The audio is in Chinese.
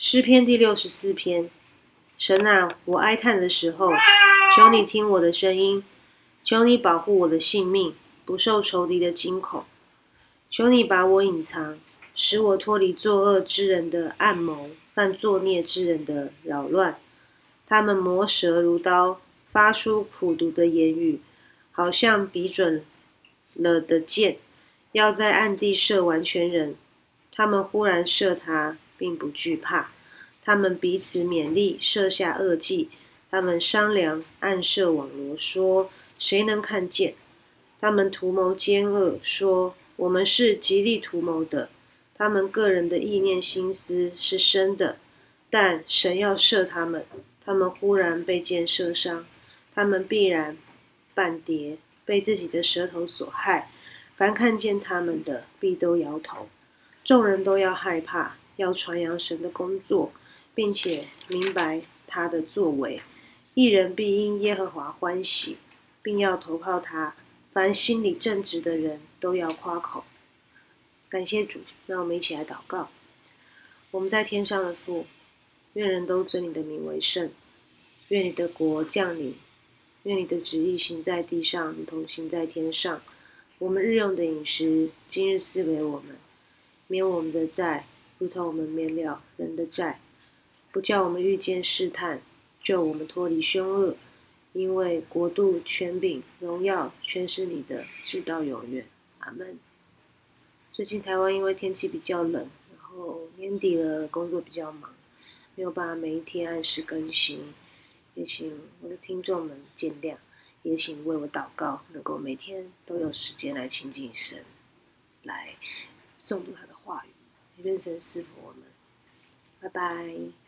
诗篇第六十四篇，神啊，我哀叹的时候，求你听我的声音，求你保护我的性命，不受仇敌的惊恐。求你把我隐藏，使我脱离作恶之人的暗谋，犯作孽之人的扰乱。他们磨舌如刀，发出苦毒的言语，好像比准了的箭，要在暗地射完全人。他们忽然射他。并不惧怕，他们彼此勉励，设下恶计。他们商量，暗设网罗，说：“谁能看见？”他们图谋奸恶，说：“我们是极力图谋的。”他们个人的意念心思是深的，但神要射他们。他们忽然被箭射伤，他们必然半跌，被自己的舌头所害。凡看见他们的，必都摇头。众人都要害怕。要传扬神的工作，并且明白他的作为，一人必因耶和华欢喜，并要投靠他。凡心里正直的人都要夸口。感谢主，让我们一起来祷告。我们在天上的父，愿人都尊你的名为圣。愿你的国降临。愿你的旨意行在地上，如同行在天上。我们日用的饮食，今日赐给我们，免我们的债。如同我们免了人的债，不叫我们遇见试探，救我们脱离凶恶。因为国度、权柄、荣耀，全是你的，直到永远。阿门。最近台湾因为天气比较冷，然后年底了，工作比较忙，没有办法每一天按时更新，也请我的听众们见谅，也请为我祷告，能够每天都有时间来亲近神，来诵读他的话语。愿神赐福我们，拜拜。